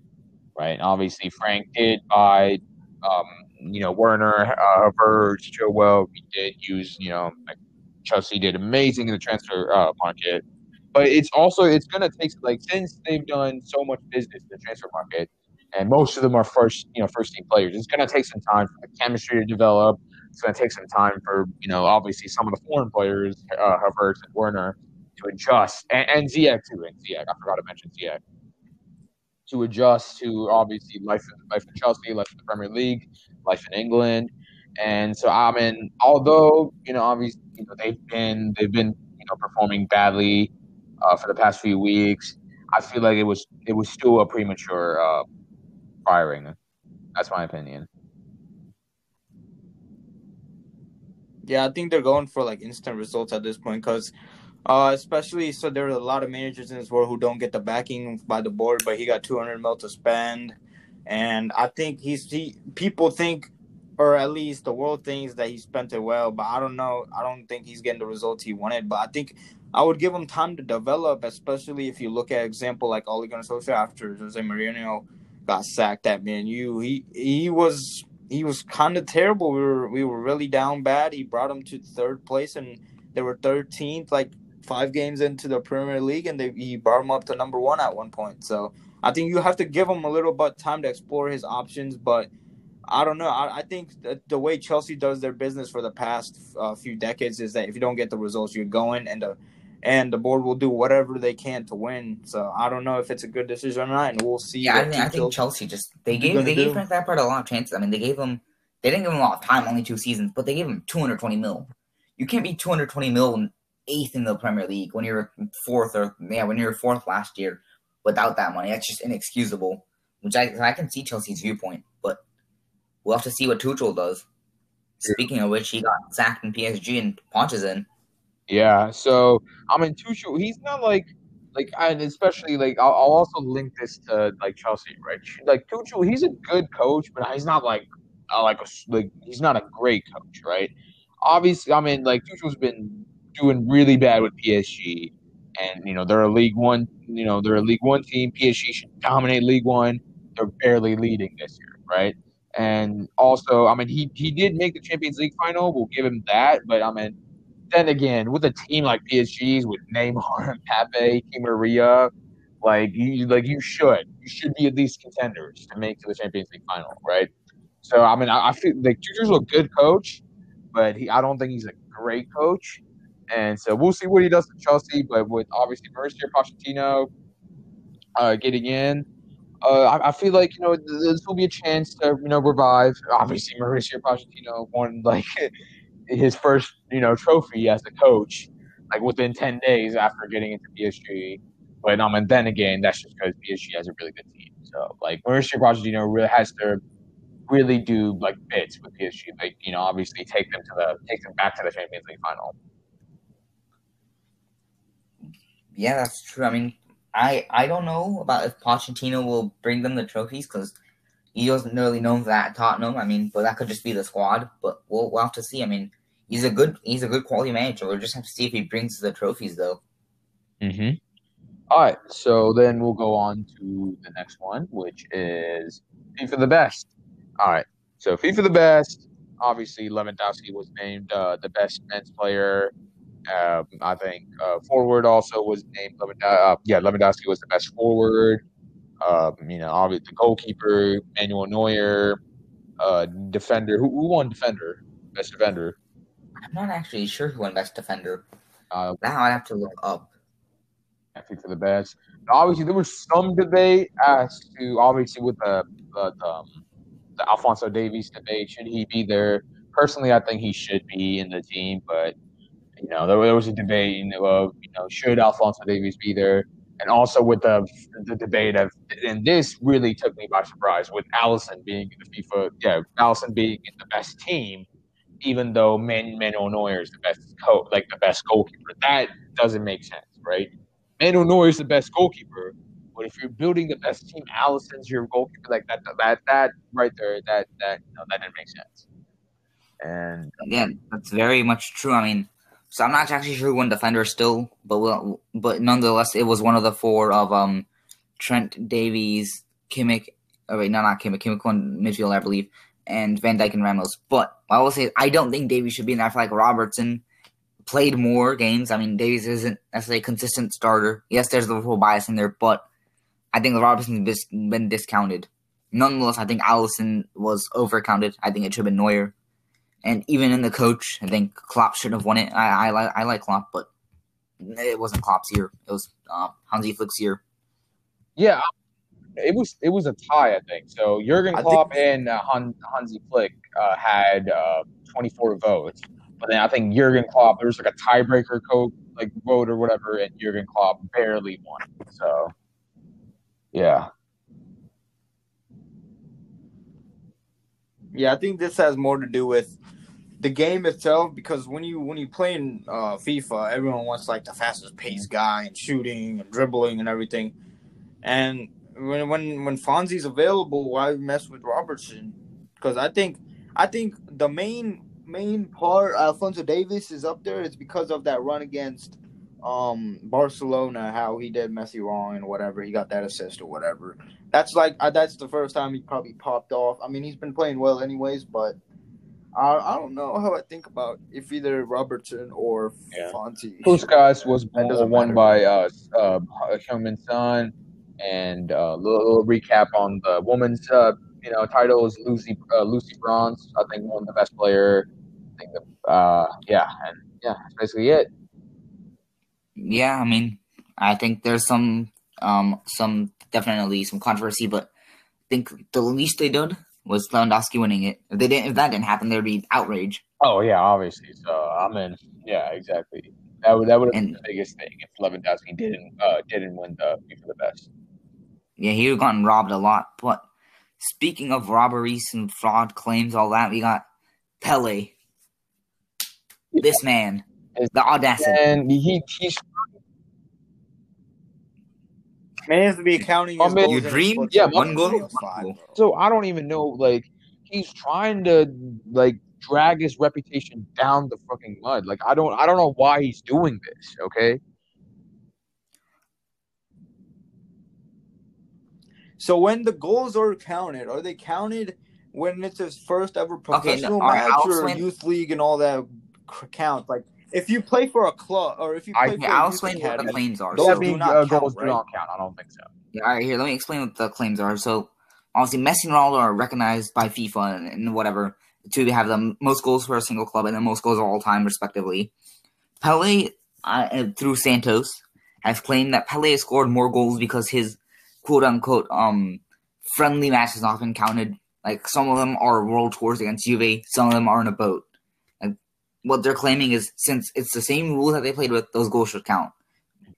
right? And obviously, Frank did buy, um, you know, Werner, uh, Chilwell. We did use, you know, like Chelsea did amazing in the transfer uh, market. But it's also it's gonna take like since they've done so much business in the transfer market, and most of them are first you know first team players. It's gonna take some time for the chemistry to develop. It's gonna take some time for you know obviously some of the foreign players, uh, Havertz and Werner, to adjust, and, and Ziyech too. And I forgot to mention Ziyech to adjust to obviously life life in Chelsea, life in the Premier League, life in England. And so I mean, although you know, obviously, you know, they've been they've been you know performing badly uh, for the past few weeks. I feel like it was it was still a premature uh, firing. That's my opinion. Yeah, I think they're going for like instant results at this point because, uh, especially so there are a lot of managers in this world who don't get the backing by the board, but he got 200 mil to spend, and I think he's he people think, or at least the world thinks that he spent it well, but I don't know. I don't think he's getting the results he wanted, but I think I would give him time to develop, especially if you look at example like Ole Gunnar Solskjaer after Jose Mourinho got sacked at Man U. He he was he was kind of terrible. We were we were really down bad. He brought him to third place, and they were thirteenth, like five games into the Premier League, and they he brought them up to number one at one point. So I think you have to give him a little bit time to explore his options, but. I don't know. I, I think that the way Chelsea does their business for the past uh, few decades is that if you don't get the results, you're going, and the and the board will do whatever they can to win. So I don't know if it's a good decision or not, and we'll see. Yeah, I, mean, I think Chelsea just they gave they do? gave Frank Lampard a lot of chances. I mean, they gave him they didn't give him a lot of time, only two seasons, but they gave him 220 mil. You can't be 220 mil and eighth in the Premier League when you're fourth or yeah when you're fourth last year without that money. That's just inexcusable. Which I I can see Chelsea's viewpoint, but we'll have to see what Tuchel does. Speaking of which, he got sacked in PSG and Ponch is in. Yeah, so I mean Tuchel, he's not like like and especially like I'll, I'll also link this to like Chelsea, right? Like Tuchel, he's a good coach, but he's not like uh, like a, like he's not a great coach, right? Obviously, I mean like Tuchel's been doing really bad with PSG, and you know they're a League One, you know they're a League One team. PSG should dominate League One. They're barely leading this year, right? And also, I mean, he he did make the Champions League final. We'll give him that, but I mean then again, with a team like PSG's with Neymar, Mbappe, Di Maria, like you like you should you should be at least contenders to make to the Champions League final, right? So I mean, I, I feel like Tuchel's a good coach, but he I don't think he's a great coach, and so we'll see what he does to Chelsea. But with obviously Mauricio Pochettino uh, getting in. Uh, I, I feel like you know th- this will be a chance to you know revive. Obviously, Mauricio Pochettino won like his first, you know, trophy as a coach, like within ten days after getting into PSG. But um, and then again, that's just because PSG has a really good team. So like Mauricio Pochettino really has to really do like bits with PSG, like you know, obviously take them to the take them back to the Champions League final. Yeah, that's true. I mean, I I don't know about if Pochettino will bring them the trophies because he doesn't really know that at Tottenham. I mean, but that could just be the squad. But we'll, we'll have to see. I mean, he's a good he's a good quality manager. We'll just have to see if he brings the trophies though. Mm-hmm. All right, so then we'll go on to the next one, which is FIFA the best. All right, so FIFA the best. Obviously, Lewandowski was named uh, the best men's player. Um, I think uh, forward also was named Lewandowski. Uh, yeah, Lewandowski was the best forward. Um, you know, obviously the goalkeeper, Manuel Neuer. Uh, defender. Who, who won defender? Best defender. I'm not actually sure who won best defender. Uh, Now I'd have to look up. I think for the best. Obviously, there was some debate as to obviously with the the, the, um, the Alfonso Davies debate. Should he be there? Personally, I think he should be in the team, but you know, there, there was a debate you know, of you know should Alfonso Davies be there. and also with the the debate of and this really took me by surprise with Alisson being in the FIFA yeah Alisson being in the best team even though Man Manuel Neuer is the best co- like the best goalkeeper that doesn't make sense right Manuel Neuer is the best goalkeeper but if you're building the best team Alisson's your goalkeeper like that that that right there that that no, that didn't make sense and again, that's very much true. I mean, so I'm not actually sure who won defender still, but well, but nonetheless, it was one of the four of um Trent Davies, Kimmich. Oh wait, no, not Kimmich. Kimmich won midfield, I believe, and Van Dijk and Ramos. But I will say, I don't think Davies should be in there. I feel like Robertson played more games. I mean, Davies isn't necessarily a consistent starter. Yes, there's the Liverpool bias in there, but I think Robertson's been discounted. Nonetheless, I think Alisson was overcounted. I think it should have been Neuer. And even in the coach, I think Klopp should have won it. I, I like I like Klopp, but it wasn't Klopp's year. It was uh, Hansi Flick's year. Yeah, it was it was a tie, I think. So Jurgen I Klopp and uh, Han, Hansi Flick uh, had uh, 24 votes, but then I think Jurgen Klopp there was like a tiebreaker code like vote or whatever, and Jurgen Klopp barely won. So yeah, Yeah, I think this has more to do with the game itself because when you when you play in uh, FIFA, everyone wants like the fastest paced guy and shooting and dribbling and everything. And when when when Fonzie's available, why mess with Robertson? Because I think I think the main main part Alfonso Davies is up there is because of that run against um Barcelona, how he did Messi wrong and whatever. He got that assist or whatever. That's like uh, that's the first time he probably popped off. I mean, he's been playing well anyways, but I I don't know how I think about if either Robertson or Yeah. Fonzie. Puskas was That won matter. by uh, uh, Heung-Min Son, and a uh, little, little recap on the women's uh, you know titles. Lucy uh, Lucy Bronze, I think, won the best player. I think the, uh, yeah, and yeah, that's basically it. Yeah, I mean, I think there's some um some definitely some controversy, but I think the least they did was Lewandowski winning it. If they didn't, if that didn't happen, there'd be outrage. Oh yeah, obviously. So I'm in. Yeah, exactly. That would that would have been the biggest thing if Lewandowski didn't uh, didn't win the for the best. Yeah, he would have gotten robbed a lot. But speaking of robberies and fraud claims, all that, we got Pele. This man, the audacity. And he he's Man has to be counting his I mean, goals you dream? Yeah, for one goal? Real five, so I don't even know like he's trying to like drag his reputation down the fucking mud. Like I don't I don't know why he's doing this. Okay. So when the goals are counted, are they counted when it's his first ever Okay, professional no, match I'll or youth league and all that c- count? Like if you play for a club or if you I- play for Yeah, a I'll youth explain what the claims are. Those So, do Seven not uh, count, goals do not count. I don't think so. Yeah, all right, here, let me explain what the claims are. So, obviously, Messi and Ronaldo are recognized by FIFA and, and whatever to have the most goals for a single club and the most goals of all time, respectively. Pele, uh, uh, through Santos, has claimed that Pele has scored more goals because his quote unquote um friendly matches not been counted. Like some of them are world tours against Juve, some of them are in a boat. What they're claiming is since it's the same rules that they played with, those goals should count.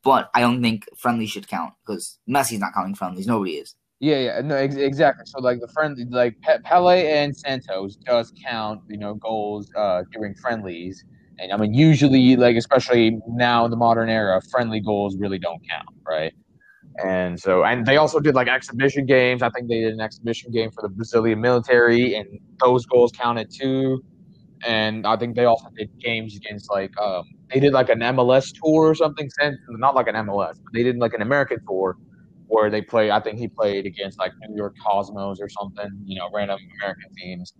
But I don't think friendly should count because Messi's not counting friendlies. Nobody is. Yeah, yeah, no, ex- exactly. So like the friend, like Pe- Pele and Santos does count, you know, goals uh, during friendlies, and I mean usually, like especially now in the modern era, friendly goals really don't count, right? And so, and they also did like exhibition games. I think they did an exhibition game for the Brazilian military, and those goals counted too. And I think they also did games against like um, they did like an MLS tour or something. Not like an MLS, but they did like an American tour where they play. I think he played against like New York Cosmos or something, you know, random American teams,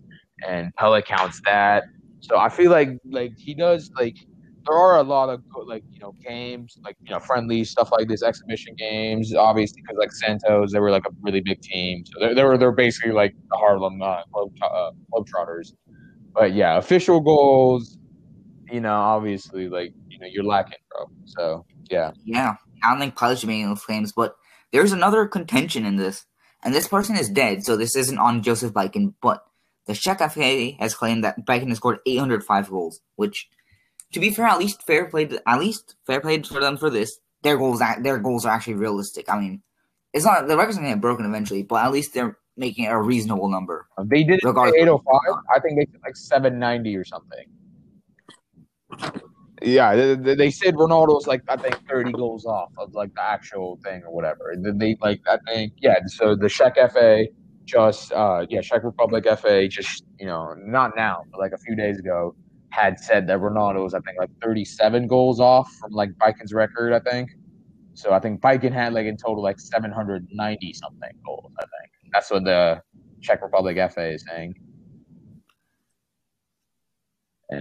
and Pele counts that. So I feel like like he does like there are a lot of like you know games like you know friendly stuff like this exhibition games obviously because like Santos they were like a really big team so they they were they're basically like the Harlem uh, uh, Globetrotters but yeah official goals you know obviously like you know you're lacking bro so yeah Yeah, I don't think Pele should be in those claims. But there's another contention in this, and this person is dead, so this isn't on Josef Bican. But the Czech has claimed that Bican has scored 805 goals, which, to be fair, at least fair played. At least fair played for them for this. their goals their goals are actually realistic. I mean, it's not the record's gonna get broken eventually, but at least they're making a reasonable number. They did it Regardless. 805. I think they did like 790 or something. Yeah, they, they- said Ronaldo's like I think 30 goals off of like the actual thing or whatever. They, they like I think yeah. So the Czech FA just uh yeah Czech Republic FA just you know not now but like a few days ago had said that Ronaldo was I think like 37 goals off from like Vikings record I think. So I think Bican had like in total like 790 something goals I think. That's what the Czech Republic FA is saying.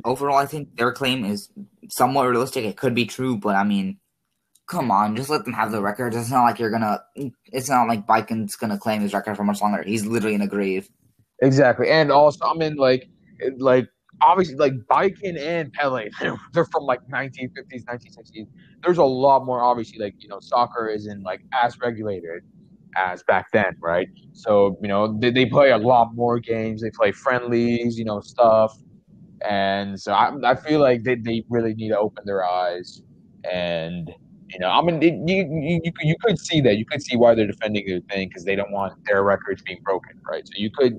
Overall, I think their claim is somewhat realistic. It could be true, but I mean, come on, just let them have the record. It's not like you're gonna. It's not like Bican's gonna claim his record for much longer. He's literally in a grave. Exactly, and also I mean like like obviously like Biken and Pele, they're from like 1950s, 1960s. There's a lot more obviously like you know soccer isn't like as regulated as back then, right? So you know they, they play a lot more games. They play friendlies, you know stuff, and so I I feel like they, they really need to open their eyes and. You know, I mean, it, you, you you could- you could see that. You could see why they're defending their thing because they don't want their records being broken, right? So you could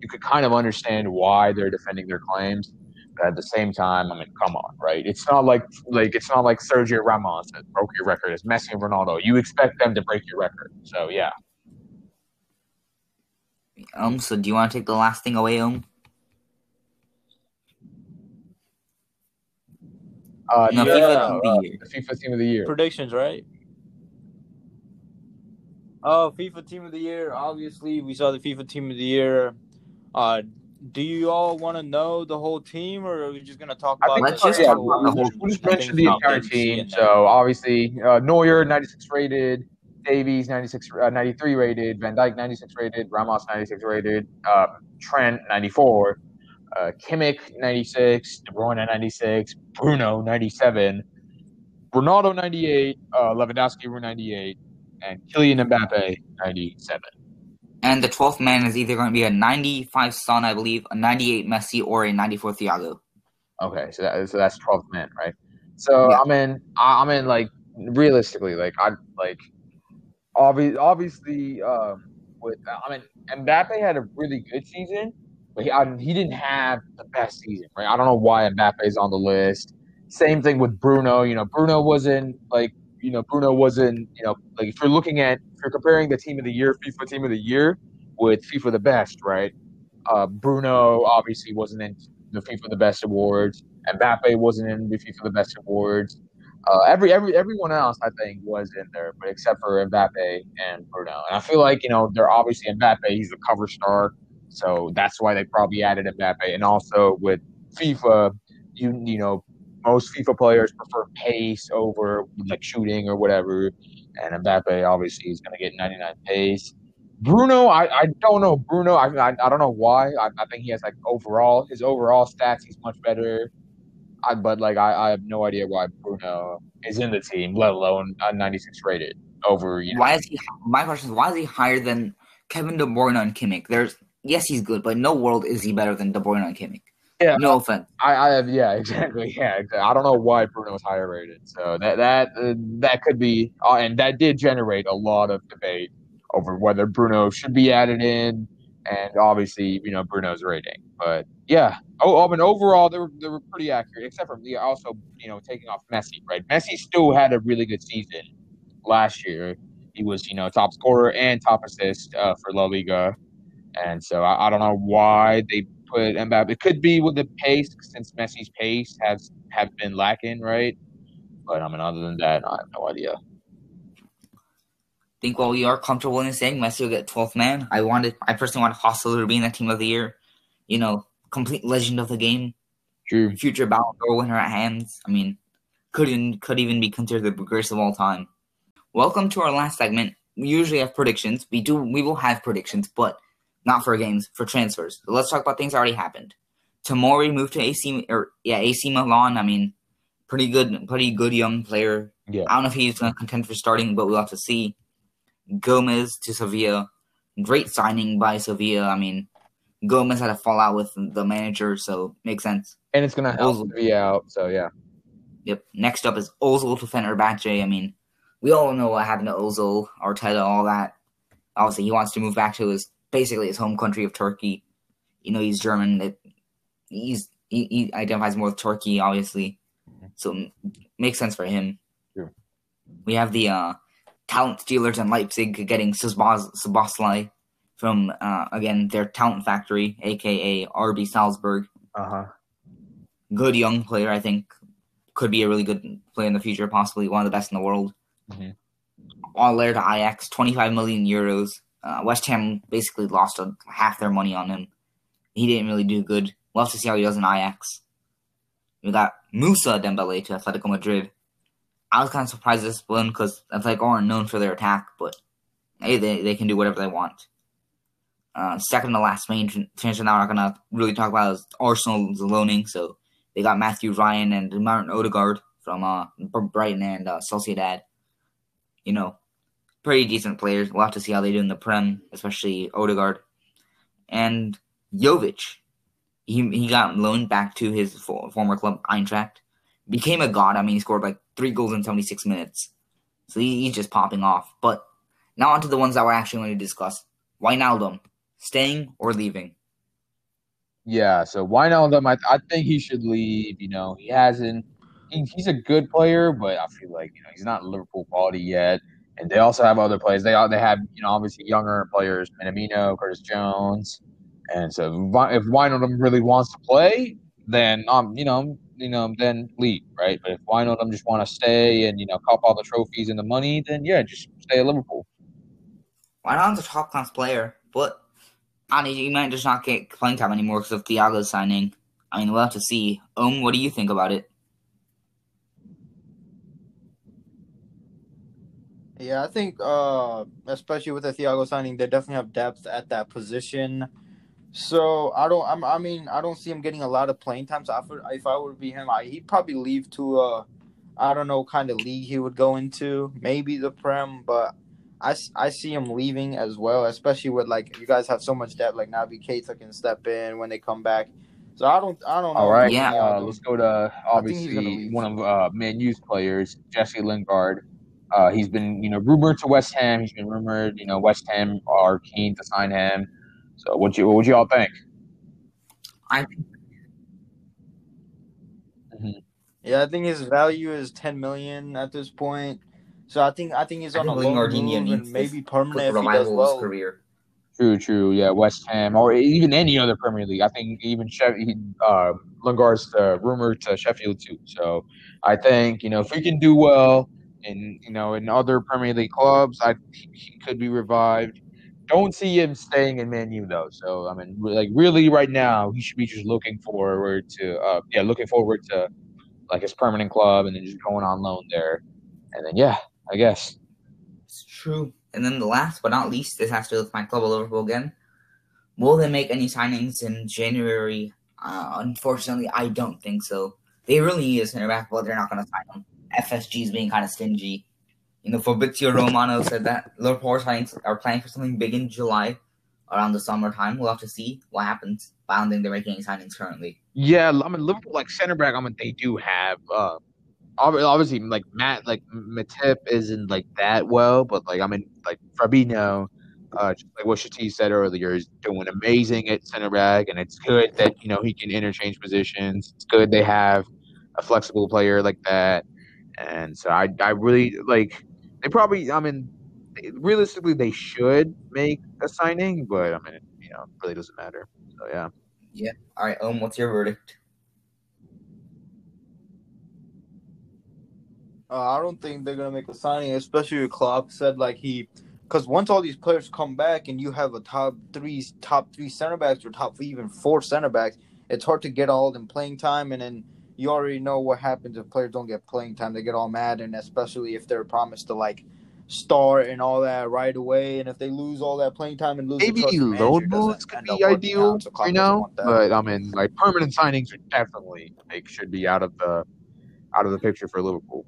you could kind of understand why they're defending their claims. But at the same time, I mean, come on, right? It's not like like it's not like Sergio Ramos that broke your record. It's Messi and Ronaldo. You expect them to break your record. So yeah, Um. So, do you want to take the last thing away, Um? uh, No, no, FIFA no, Team the uh, the FIFA Team of the Year. predictions, right? Oh, FIFA Team of the Year. Obviously, we saw the FIFA Team of the Year. Uh, do you all want to know the whole team, or are we just gonna talk about? Let's just yeah, talk about the whole we'll just mention the entire team. So obviously, uh, Neuer 96 rated, Davies 96, uh, 93 rated, Van Dijk 96 rated, Ramos 96 rated, uh, Trent 94, uh, Kimmich 96, De Bruyne 96, Bruno 97, Ronaldo 98, uh, Lewandowski 98, and Kylian Mbappe 97. And the twelfth man is either going to be a ninety-five Son, I believe, a ninety-eight Messi, or a ninety-four Thiago. Okay, so that, so that's 12th man, right? So Yeah. I mean, I, I mean, like realistically, like I like obviously, obviously, um, with I mean, Mbappe had a really good season, but he I, he didn't have the best season, right? I don't know why Mbappe is on the list. Same thing with Bruno. You know, Bruno wasn't like you know Bruno wasn't you know like if you're looking at you're comparing the team of the year, FIFA team of the year with FIFA the best, right? Uh, Bruno obviously wasn't in the FIFA the best awards. Mbappe wasn't in the FIFA the best awards. Uh, every every everyone else I think was in there, but except for Mbappe and Bruno. And I feel like you know they're obviously Mbappe. He's the cover star, so that's why they probably added Mbappe. And also with FIFA, you you know most FIFA players prefer pace over like shooting or whatever. And Mbappe obviously is going to get 99 pace. Bruno, I, I don't know Bruno. I, I I don't know why. I, I think he has like overall his overall stats. He's much better. I, but like I, I have no idea why Bruno is in the team, let alone a 96 rated over you know. Why is he? My question is, why is he higher than Kevin De Bruyne and Kimmich? There's yes, he's good, but no world is he better than De Bruyne and Kimmich. Yeah. No offense. I, I have yeah exactly yeah exactly. I don't know why Bruno was higher rated. So that that uh, that could be uh, and that did generate a lot of debate over whether Bruno should be added in and obviously you know Bruno's rating. But yeah, oh I mean overall they were they were pretty accurate except for yeah, also you know taking off Messi right. Messi still had a really good season last year. He was you know top scorer and top assist uh, for La Liga. And so I, I don't know why they put Mbappe. It could be with the pace, since Messi's pace has have been lacking, right? But I mean, other than that, I have no idea. I think while we are comfortable in saying Messi will get 12th man, I wanted, I personally want Hostel to be in the team of the year. You know, complete legend of the game, True. future Ballon d'Or winner at hands. I mean, could even, could even be considered the greatest of all time. Welcome to our last segment. We usually have predictions. We do, we will have predictions, but not for games, for transfers. Let's talk about things that already happened. Tamori moved to AC, or yeah, AC Milan. I mean, pretty good, pretty good young player. Yeah. I don't know if he's going to contend for starting, but we'll have to see. Gomez to Sevilla. Great signing by Sevilla. I mean, Gomez had a fallout with the manager, so makes sense. And it's gonna help Ozil. be out. So yeah. Yep. Next up is Ozil to Fenerbahce. I mean, we all know what happened to Ozil, Arteta, all that. Obviously, he wants to move back to his basically his home country of Turkey. You know, he's German. It, he's he, he identifies more with Turkey, obviously, so it makes sense for him. Sure. We have the uh, talent stealers in Leipzig getting Szoboszlai from uh, again their talent factory, aka RB Salzburg. Uh huh. Good young player, I think, could be a really good player in the future, possibly one of the best in the world. Mhm. Haller to Ajax, 25 million euros. Uh, West Ham basically lost a, half their money on him. He didn't really do good. We'll have to see how he does in Ajax. We got Moussa Dembele to Atletico Madrid. I was kind of surprised this one because Atletico aren't known for their attack, but hey, they, they can do whatever they want. Uh, second to last main tran- transfer now we're not going to really talk about is Arsenal's loaning. So they got Matthew Ryan and Martin Odegaard from uh, Brighton and uh, Sociedad. You know, pretty decent players. We'll have to see how they do in the Prem, especially Odegaard. And Jovic, he, he got loaned back to his fo- former club, Eintracht. Became a god. I mean, he scored like three goals in 76 minutes. So he, he's just popping off. But now on to the ones that we're actually going to discuss. Wijnaldum, staying or leaving? Yeah, so Wijnaldum, I, I think he should leave. You know, he hasn't. He, he's a good player, but I feel like you know he's not Liverpool quality yet. And they also have other players. They they have you know obviously younger players, Minamino, Curtis Jones, and so if Wijnaldum really wants to play, then um you know you know then leave right. But if Wijnaldum just want to stay and you know cop all the trophies and the money, then yeah, just stay at Liverpool. Wijnaldum's a top class player, but I mean, you might just not get playing time anymore because of Thiago's signing. I mean, we'll have to see. Um, what do you think about it? Yeah, I think uh especially with the Thiago signing, they definitely have depth at that position. So I don't. I'm, I mean, I don't see him getting a lot of playing time. So if, if I were to be him, I, he'd probably leave to uh, I don't know, kind of league he would go into. Maybe the Prem, but I, I see him leaving as well. Especially with like you guys have so much depth. Like Naby Keita can step in when they come back. So I don't. I don't know. All right, Yeah. uh, let's go to think he's gonna obviously one of uh, Man U's players, Jesse Lingard. Uh, he's been, you know, rumored to West Ham. He's been rumored, you know, West Ham are keen to sign him. So what you what would you all think? I think Yeah, I think his value is ten million at this point. So I think I think he's I on a think loan Lingardinho move and maybe this permanent if he does revival his well. career. True, true. Yeah, West Ham or even any other Premier League. I think even Sheff- he, uh, Lingard's uh, rumored to Sheffield too. So I think you know if he can do well in you know in other Premier League clubs, I he, could be revived. Don't see him staying in Man U though. So I mean, like really, right now he should be just looking forward to uh, yeah, looking forward to like his permanent club and then just going on loan there, and then yeah, I guess. It's true. And then the last but not least, this has to do with my club Liverpool again. Will they make any signings in January? Uh, unfortunately, I don't think so. They really need a center back, but they're not going to sign him. FSG is being kind of stingy. You know, Fabrizio Romano said that Liverpool are, are planning for something big in July, around the summertime. We'll have to see what happens. But I don't think they're making any signings currently. Yeah, I mean Liverpool like center back. I mean they do have uh, obviously like Matt like Matip isn't like that well, but like I mean like Fabinho, uh, like what Shatis said earlier, is doing amazing at center back, and it's good that you know he can interchange positions. It's good they have a flexible player like that, and so I I really like they probably I mean realistically they should make a signing, but I mean you know really doesn't matter. So yeah. yeah. All right, um, what's your verdict? Uh, I don't think they're gonna make a signing, especially with Klopp said like he, because once all these players come back and you have a top three, top three center backs or top even four center backs, it's hard to get all of them playing time, and then you already know what happens if players don't get playing time. They get all mad, and especially if they're promised to like start and all that right away, and if they lose all that playing time and lose, maybe trust, the load moves could be ideal, out, so Klopp you know. But I mean, like permanent signings are definitely like should be out of the out of the picture for Liverpool.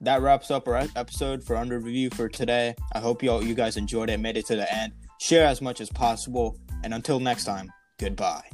that wraps up our episode for under review for today. I hope you all you guys enjoyed it, made it to the end. Share as much as possible, and until next time, goodbye.